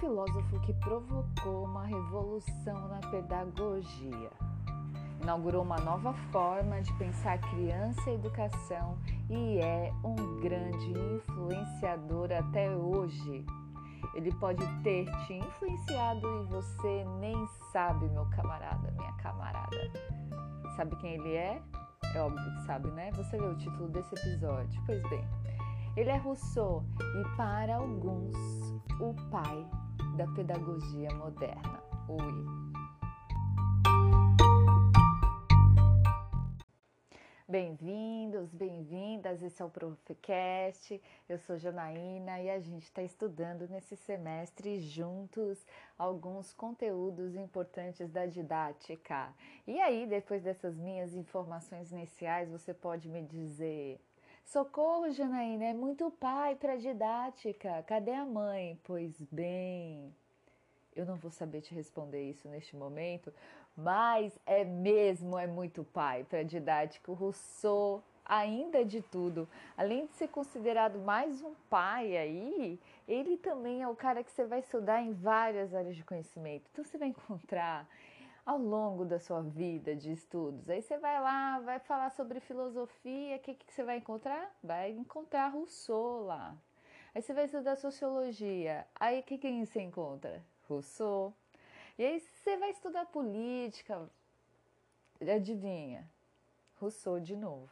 filósofo que provocou uma revolução na pedagogia. Inaugurou uma nova forma de pensar criança e educação e é um grande influenciador até hoje. Ele pode ter te influenciado e você nem sabe, meu camarada, minha camarada. Sabe quem ele é? É óbvio que sabe, né? Você leu o título desse episódio. Pois bem, ele é Rousseau e, para alguns, o pai da pedagogia moderna. Ui. Bem-vindos, bem-vindas, esse é o Profcast, eu sou Janaína e a gente está estudando nesse semestre juntos alguns conteúdos importantes da didática. E aí, depois dessas minhas informações iniciais, você pode me dizer: Socorro, Janaína, é muito pai para didática, cadê a mãe? Pois bem, eu não vou saber te responder isso neste momento, mas é mesmo, é muito pai para didático. Rousseau, ainda de tudo, além de ser considerado mais um pai aí, ele também é o cara que você vai estudar em várias áreas de conhecimento. Então você vai encontrar ao longo da sua vida de estudos. Aí você vai lá, vai falar sobre filosofia, o que, que você vai encontrar? Vai encontrar Rousseau lá. Aí você vai estudar sociologia, aí o que, que você encontra? Rousseau. E aí você vai estudar política, adivinha? Rousseau de novo.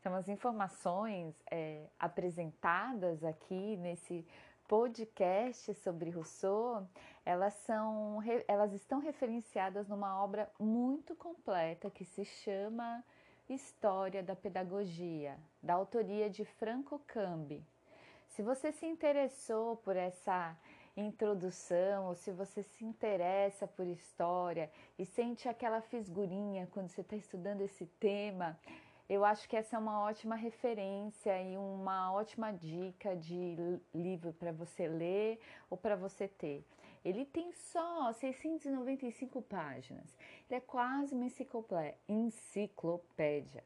Então, as informações é, apresentadas aqui nesse podcast sobre Rousseau, elas, são, elas estão referenciadas numa obra muito completa que se chama História da Pedagogia, da autoria de Franco Cambi. Se você se interessou por essa introdução, ou se você se interessa por história e sente aquela fisgurinha quando você está estudando esse tema, eu acho que essa é uma ótima referência e uma ótima dica de livro para você ler ou para você ter. Ele tem só 695 páginas. Ele é quase uma enciclopédia.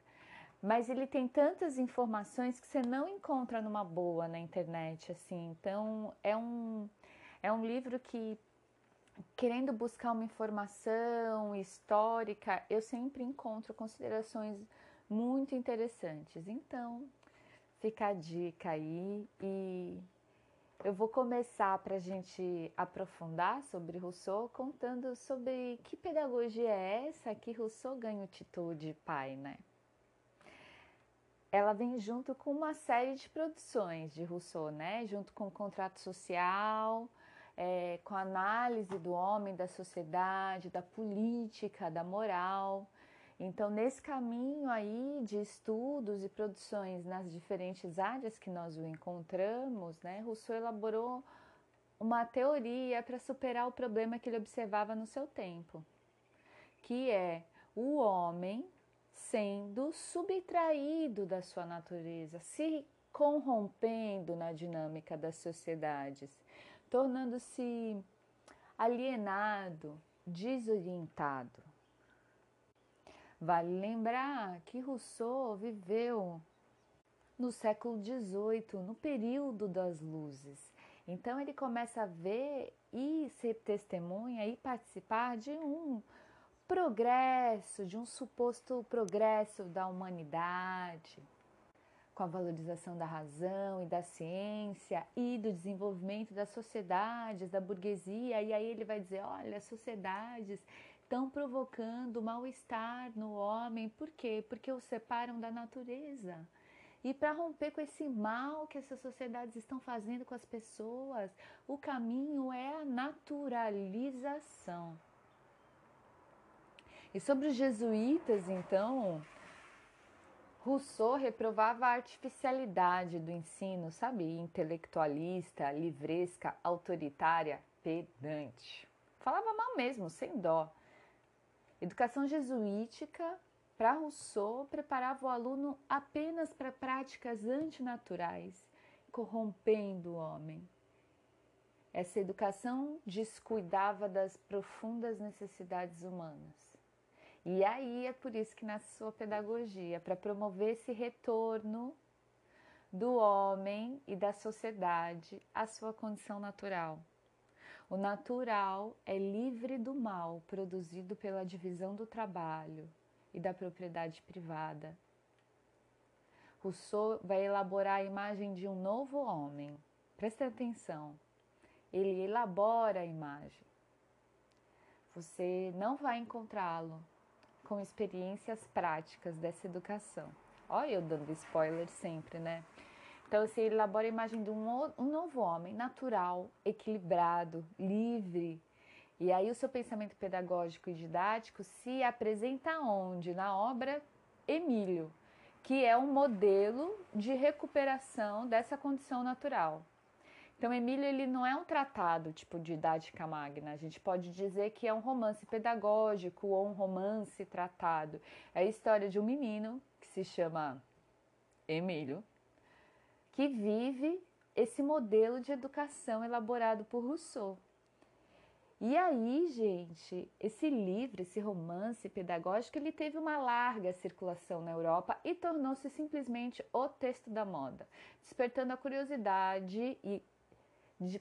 Mas ele tem tantas informações que você não encontra numa boa na internet, assim. Então, é um é um livro que, querendo buscar uma informação histórica, eu sempre encontro considerações muito interessantes. Então, fica a dica aí e eu vou começar para a gente aprofundar sobre Rousseau, contando sobre que pedagogia é essa que Rousseau ganha o título de pai, né? Ela vem junto com uma série de produções de Rousseau, né? Junto com o contrato social, é, com a análise do homem, da sociedade, da política, da moral. Então, nesse caminho aí de estudos e produções nas diferentes áreas que nós o encontramos, né, Rousseau elaborou uma teoria para superar o problema que ele observava no seu tempo, que é o homem sendo subtraído da sua natureza, se corrompendo na dinâmica das sociedades tornando-se alienado, desorientado. Vale lembrar que Rousseau viveu no século XVIII, no período das luzes. Então ele começa a ver e ser testemunha e participar de um progresso, de um suposto progresso da humanidade com a valorização da razão e da ciência e do desenvolvimento das sociedades, da burguesia, e aí ele vai dizer: olha, sociedades estão provocando mal-estar no homem, por quê? Porque o separam da natureza. E para romper com esse mal que essas sociedades estão fazendo com as pessoas, o caminho é a naturalização. E sobre os jesuítas, então, Rousseau reprovava a artificialidade do ensino, sabe? Intelectualista, livresca, autoritária, pedante. Falava mal mesmo, sem dó. Educação jesuítica, para Rousseau, preparava o aluno apenas para práticas antinaturais, corrompendo o homem. Essa educação descuidava das profundas necessidades humanas. E aí é por isso que nasce sua pedagogia, para promover esse retorno do homem e da sociedade à sua condição natural. O natural é livre do mal produzido pela divisão do trabalho e da propriedade privada. Rousseau vai elaborar a imagem de um novo homem. Presta atenção. Ele elabora a imagem. Você não vai encontrá-lo com experiências práticas dessa educação. Olha eu dando spoiler sempre, né? Então, assim, ele elabora a imagem de um, um novo homem, natural, equilibrado, livre. E aí o seu pensamento pedagógico e didático se apresenta onde? Na obra Emílio, que é um modelo de recuperação dessa condição natural. Então, Emílio ele não é um tratado tipo didática magna. A gente pode dizer que é um romance pedagógico ou um romance tratado. É a história de um menino que se chama Emílio, que vive esse modelo de educação elaborado por Rousseau. E aí, gente, esse livro, esse romance pedagógico, ele teve uma larga circulação na Europa e tornou-se simplesmente o texto da moda, despertando a curiosidade e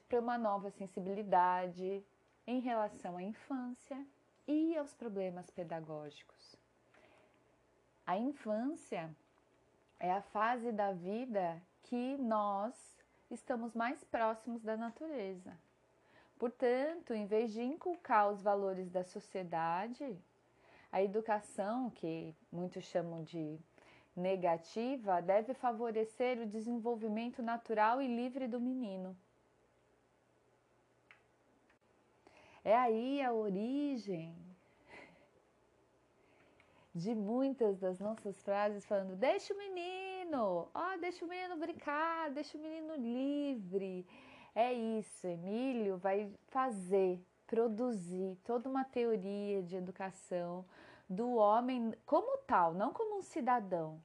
para uma nova sensibilidade em relação à infância e aos problemas pedagógicos. A infância é a fase da vida que nós estamos mais próximos da natureza. Portanto, em vez de inculcar os valores da sociedade, a educação, que muitos chamam de negativa, deve favorecer o desenvolvimento natural e livre do menino. É aí a origem de muitas das nossas frases falando: deixa o menino, oh, deixa o menino brincar, deixa o menino livre. É isso, Emílio vai fazer, produzir toda uma teoria de educação do homem como tal, não como um cidadão,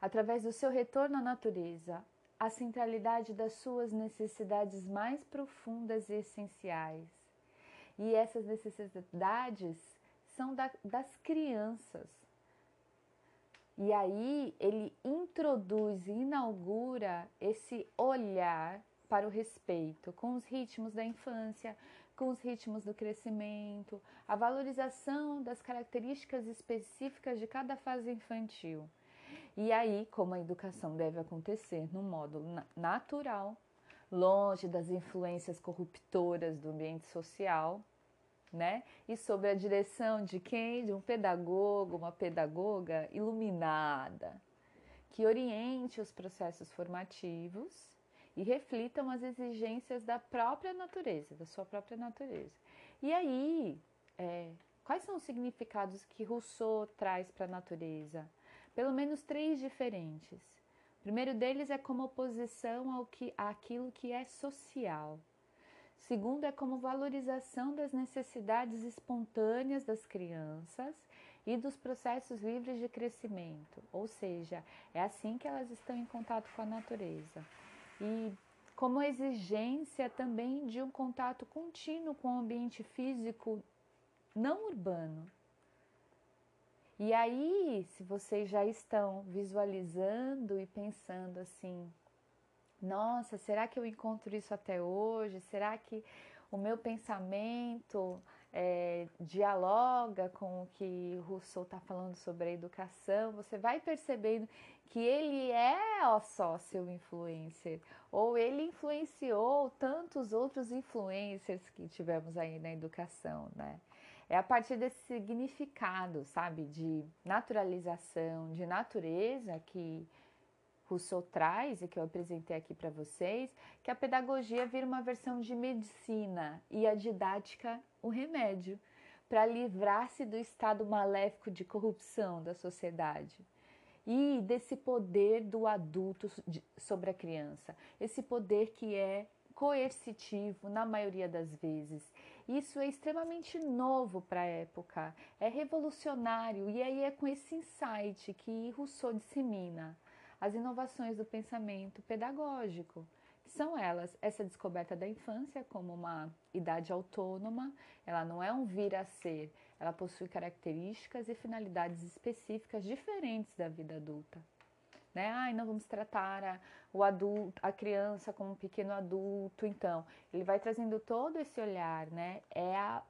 através do seu retorno à natureza, a centralidade das suas necessidades mais profundas e essenciais e essas necessidades são da, das crianças. E aí ele introduz inaugura esse olhar para o respeito com os ritmos da infância, com os ritmos do crescimento, a valorização das características específicas de cada fase infantil. E aí, como a educação deve acontecer no modo natural, longe das influências corruptoras do ambiente social, né? E sob a direção de quem? De um pedagogo, uma pedagoga iluminada, que oriente os processos formativos e reflitam as exigências da própria natureza, da sua própria natureza. E aí, é, quais são os significados que Rousseau traz para a natureza? Pelo menos três diferentes. O primeiro deles é como oposição ao que, àquilo que é social. Segundo, é como valorização das necessidades espontâneas das crianças e dos processos livres de crescimento, ou seja, é assim que elas estão em contato com a natureza. E como exigência também de um contato contínuo com o ambiente físico não urbano, e aí, se vocês já estão visualizando e pensando assim, nossa, será que eu encontro isso até hoje? Será que o meu pensamento é, dialoga com o que Rousseau está falando sobre a educação? Você vai percebendo que ele é ó, só seu influencer, ou ele influenciou tantos outros influencers que tivemos aí na educação, né? É a partir desse significado, sabe, de naturalização, de natureza que Rousseau traz e que eu apresentei aqui para vocês, que a pedagogia vira uma versão de medicina e a didática o remédio para livrar-se do estado maléfico de corrupção da sociedade e desse poder do adulto sobre a criança, esse poder que é coercitivo na maioria das vezes. Isso é extremamente novo para a época, é revolucionário e aí é com esse insight que Rousseau dissemina as inovações do pensamento pedagógico. São elas essa descoberta da infância como uma idade autônoma, ela não é um vir a ser, ela possui características e finalidades específicas diferentes da vida adulta. né? Ai, não vamos tratar a, o adulto, a criança como um pequeno adulto. Então, ele vai trazendo todo esse olhar, né? É a,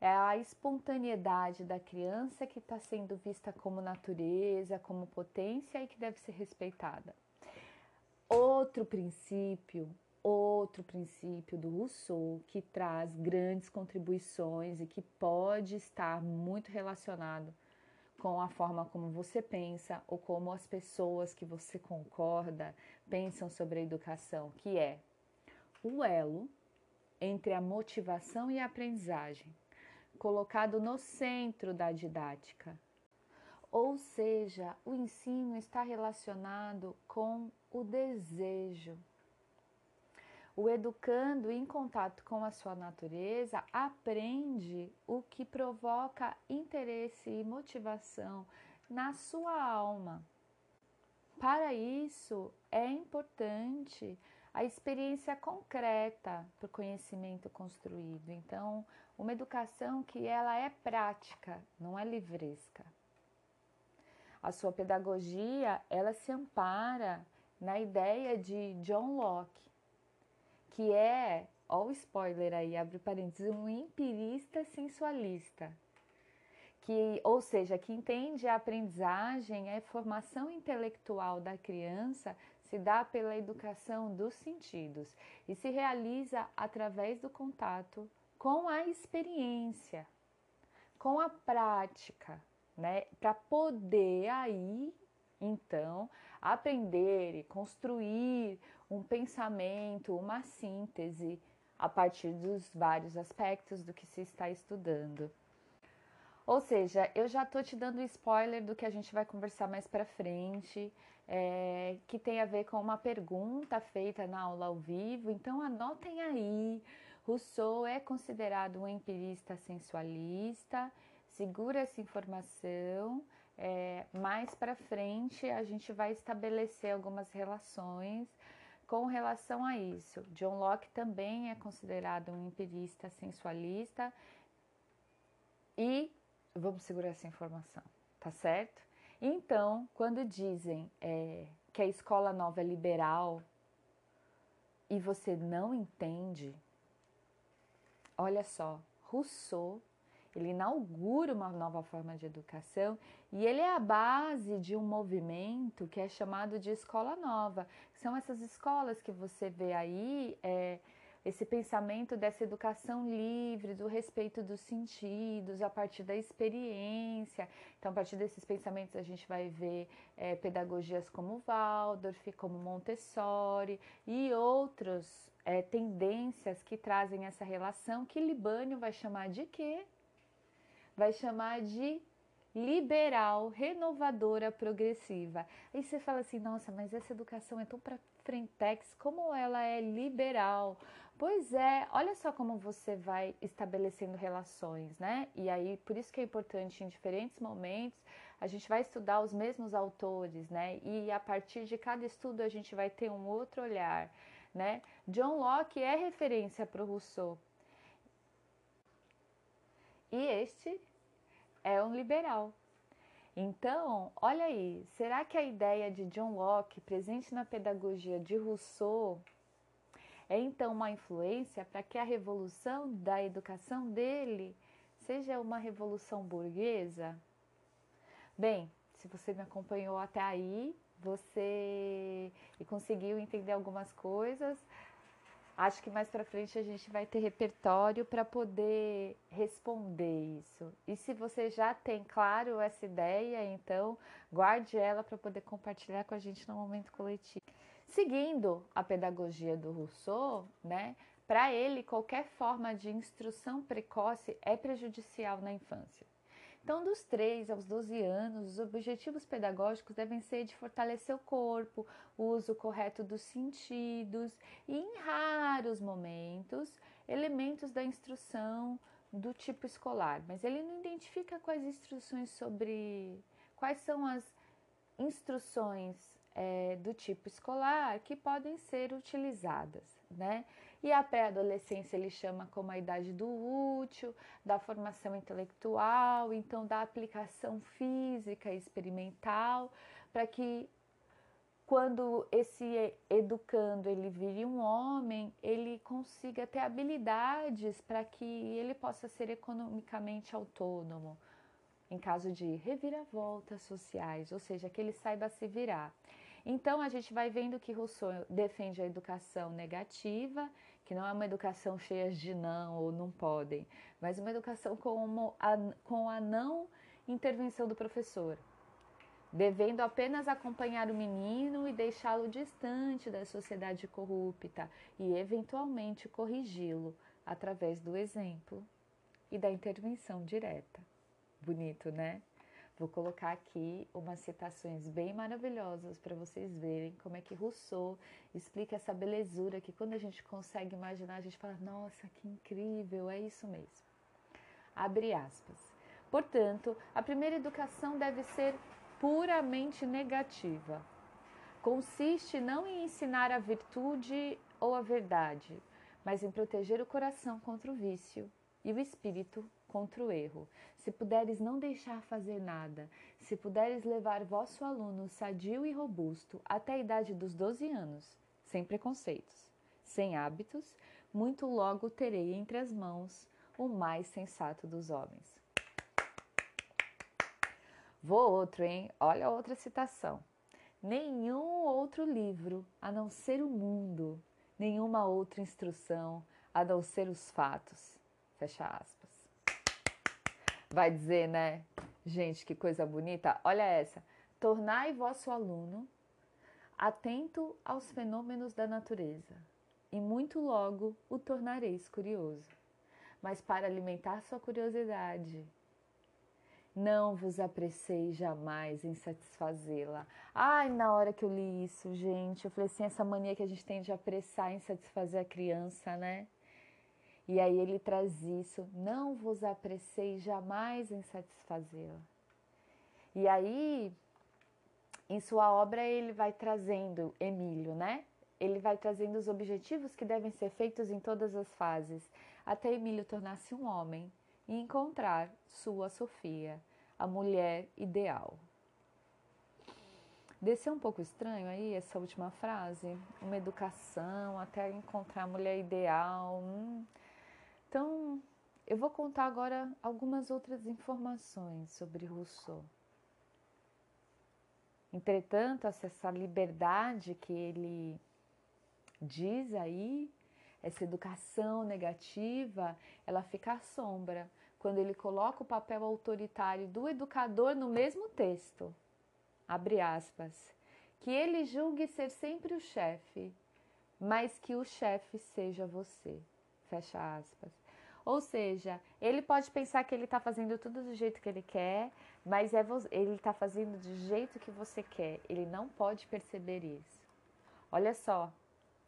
é a espontaneidade da criança que está sendo vista como natureza, como potência e que deve ser respeitada. Outro princípio, outro princípio do Rousseau que traz grandes contribuições e que pode estar muito relacionado com a forma como você pensa ou como as pessoas que você concorda pensam sobre a educação, que é o elo entre a motivação e a aprendizagem, colocado no centro da didática. Ou seja, o ensino está relacionado com o desejo. O educando, em contato com a sua natureza, aprende o que provoca interesse e motivação na sua alma. Para isso, é importante a experiência concreta para o conhecimento construído. Então, uma educação que ela é prática, não é livresca. A sua pedagogia, ela se ampara na ideia de John Locke, que é, ó o spoiler aí, abre parênteses, um empirista sensualista. Que, ou seja, que entende a aprendizagem, a formação intelectual da criança se dá pela educação dos sentidos e se realiza através do contato com a experiência, com a prática, né? Para poder aí, então, aprender e construir um pensamento, uma síntese a partir dos vários aspectos do que se está estudando. Ou seja, eu já estou te dando spoiler do que a gente vai conversar mais para frente, é, que tem a ver com uma pergunta feita na aula ao vivo. Então anotem aí. Rousseau é considerado um empirista sensualista. Segura essa informação. É, mais para frente a gente vai estabelecer algumas relações com relação a isso. John Locke também é considerado um empirista sensualista e vamos segurar essa informação, tá certo? Então, quando dizem é, que a escola nova é liberal e você não entende, olha só, Rousseau ele inaugura uma nova forma de educação e ele é a base de um movimento que é chamado de escola nova. São essas escolas que você vê aí, é, esse pensamento dessa educação livre, do respeito dos sentidos, a partir da experiência. Então, a partir desses pensamentos, a gente vai ver é, pedagogias como Waldorf, como Montessori e outras é, tendências que trazem essa relação que Libânio vai chamar de quê? vai chamar de liberal, renovadora, progressiva. Aí você fala assim, nossa, mas essa educação é tão para frentex, como ela é liberal? Pois é, olha só como você vai estabelecendo relações, né? E aí, por isso que é importante em diferentes momentos a gente vai estudar os mesmos autores, né? E a partir de cada estudo a gente vai ter um outro olhar, né? John Locke é referência para o Rousseau. E este é um liberal. Então, olha aí, será que a ideia de John Locke, presente na pedagogia de Rousseau, é então uma influência para que a revolução da educação dele seja uma revolução burguesa? Bem, se você me acompanhou até aí, você conseguiu entender algumas coisas, Acho que mais para frente a gente vai ter repertório para poder responder isso. E se você já tem claro essa ideia, então guarde ela para poder compartilhar com a gente no momento coletivo. Seguindo a pedagogia do Rousseau, né? Para ele, qualquer forma de instrução precoce é prejudicial na infância. Então, dos 3 aos 12 anos, os objetivos pedagógicos devem ser de fortalecer o corpo, o uso correto dos sentidos e, em raros momentos, elementos da instrução do tipo escolar. Mas ele não identifica quais instruções sobre quais são as instruções é, do tipo escolar que podem ser utilizadas, né? E a pré-adolescência ele chama como a idade do útil, da formação intelectual, então da aplicação física e experimental, para que quando esse educando ele vire um homem, ele consiga ter habilidades para que ele possa ser economicamente autônomo em caso de reviravoltas sociais, ou seja, que ele saiba se virar. Então a gente vai vendo que Rousseau defende a educação negativa, que não é uma educação cheia de não ou não podem, mas uma educação com a, com a não intervenção do professor devendo apenas acompanhar o menino e deixá-lo distante da sociedade corrupta e, eventualmente, corrigi-lo através do exemplo e da intervenção direta. Bonito, né? Vou colocar aqui umas citações bem maravilhosas para vocês verem como é que Rousseau explica essa belezura que quando a gente consegue imaginar, a gente fala: "Nossa, que incrível, é isso mesmo". Abre aspas. Portanto, a primeira educação deve ser puramente negativa. Consiste não em ensinar a virtude ou a verdade, mas em proteger o coração contra o vício e o espírito contra o erro. Se puderes não deixar fazer nada, se puderes levar vosso aluno sadio e robusto até a idade dos 12 anos, sem preconceitos, sem hábitos, muito logo terei entre as mãos o mais sensato dos homens. Vou outro, hein? Olha outra citação. Nenhum outro livro, a não ser o mundo, nenhuma outra instrução, a não ser os fatos. Fecha aspas. Vai dizer, né? Gente, que coisa bonita. Olha essa. Tornai vosso aluno atento aos fenômenos da natureza, e muito logo o tornareis curioso. Mas para alimentar sua curiosidade, não vos apressei jamais em satisfazê-la. Ai, na hora que eu li isso, gente, eu falei assim, essa mania que a gente tem de apressar em satisfazer a criança, né? E aí ele traz isso, não vos apressei jamais em satisfazê-la. E aí, em sua obra, ele vai trazendo, Emílio, né? Ele vai trazendo os objetivos que devem ser feitos em todas as fases, até Emílio tornar-se um homem e encontrar sua Sofia, a mulher ideal. Desceu um pouco estranho aí essa última frase? Uma educação até encontrar a mulher ideal. Hum. Então, eu vou contar agora algumas outras informações sobre Rousseau. Entretanto, essa liberdade que ele diz aí, essa educação negativa, ela fica à sombra quando ele coloca o papel autoritário do educador no mesmo texto. Abre aspas. Que ele julgue ser sempre o chefe, mas que o chefe seja você. Fecha aspas. Ou seja, ele pode pensar que ele está fazendo tudo do jeito que ele quer, mas é ele está fazendo do jeito que você quer. Ele não pode perceber isso. Olha só,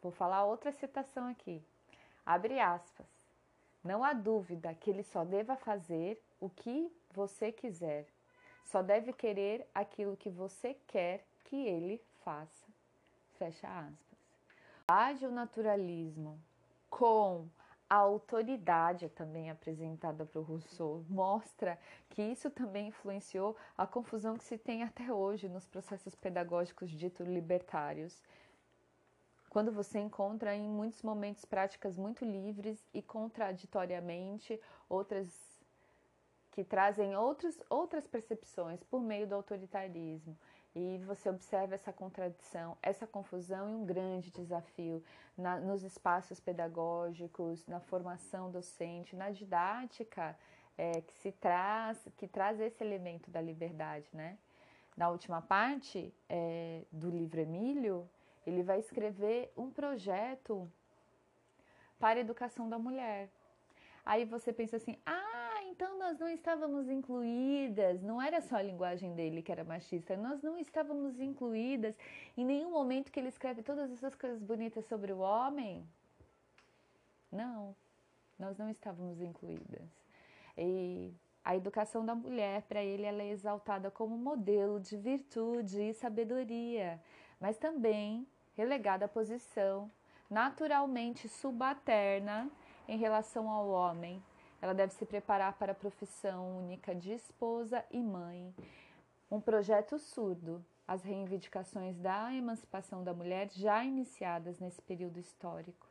vou falar outra citação aqui. Abre aspas. Não há dúvida que ele só deva fazer o que você quiser. Só deve querer aquilo que você quer que ele faça. Fecha aspas. Age o naturalismo com a autoridade também apresentada para o Rousseau mostra que isso também influenciou a confusão que se tem até hoje nos processos pedagógicos ditos libertários quando você encontra em muitos momentos práticas muito livres e contraditoriamente outras que trazem outros, outras percepções por meio do autoritarismo. E você observa essa contradição, essa confusão e um grande desafio na, nos espaços pedagógicos, na formação docente, na didática é, que se traz, que traz esse elemento da liberdade, né? Na última parte é, do livro Emílio, ele vai escrever um projeto para a educação da mulher. Aí você pensa assim: ah, então nós não estávamos incluídas, não era só a linguagem dele que era machista, nós não estávamos incluídas em nenhum momento que ele escreve todas essas coisas bonitas sobre o homem. Não, nós não estávamos incluídas. E a educação da mulher, para ele, ela é exaltada como modelo de virtude e sabedoria mas também relegada à posição naturalmente subalterna em relação ao homem. Ela deve se preparar para a profissão única de esposa e mãe. Um projeto surdo as reivindicações da emancipação da mulher já iniciadas nesse período histórico.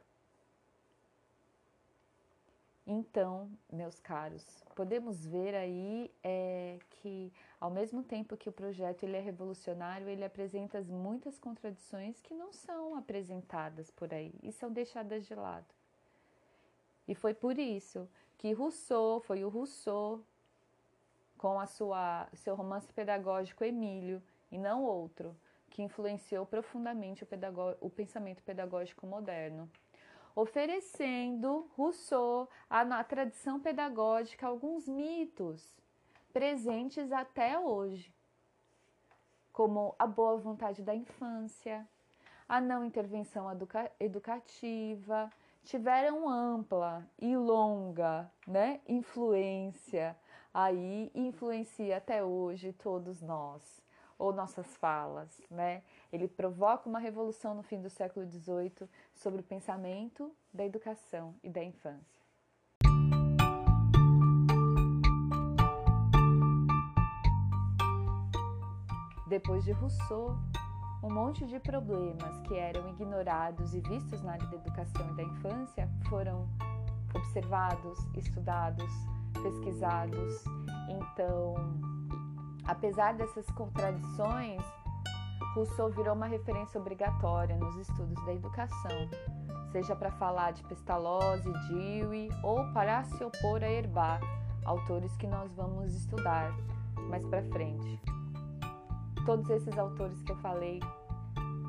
Então, meus caros, podemos ver aí é, que, ao mesmo tempo que o projeto ele é revolucionário, ele apresenta muitas contradições que não são apresentadas por aí e são deixadas de lado. E foi por isso que Rousseau, foi o Rousseau, com a sua, seu romance pedagógico Emílio, e não outro, que influenciou profundamente o, o pensamento pedagógico moderno oferecendo Rousseau a, na tradição pedagógica alguns mitos presentes até hoje, como a boa vontade da infância, a não intervenção educa educativa, tiveram ampla e longa né, influência aí influencia até hoje todos nós ou nossas falas, né? Ele provoca uma revolução no fim do século XVIII sobre o pensamento da educação e da infância. Depois de Rousseau, um monte de problemas que eram ignorados e vistos na área da educação e da infância foram observados, estudados, pesquisados. Então, Apesar dessas contradições, Rousseau virou uma referência obrigatória nos estudos da educação, seja para falar de Pestalozzi, Dewey ou para se opor a Herbart, autores que nós vamos estudar mais para frente. Todos esses autores que eu falei,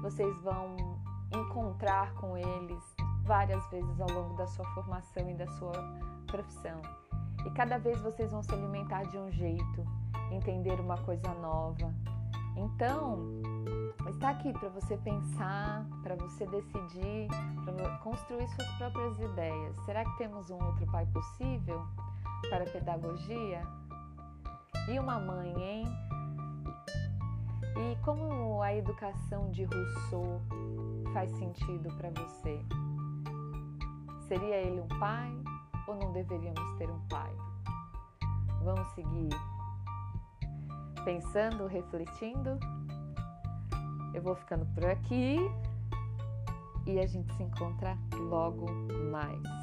vocês vão encontrar com eles várias vezes ao longo da sua formação e da sua profissão. E cada vez vocês vão se alimentar de um jeito, entender uma coisa nova. Então, está aqui para você pensar, para você decidir, para construir suas próprias ideias. Será que temos um outro pai possível para a pedagogia? E uma mãe, hein? E como a educação de Rousseau faz sentido para você? Seria ele um pai ou não deveríamos ter um pai? Vamos seguir pensando, refletindo. Eu vou ficando por aqui e a gente se encontra logo mais.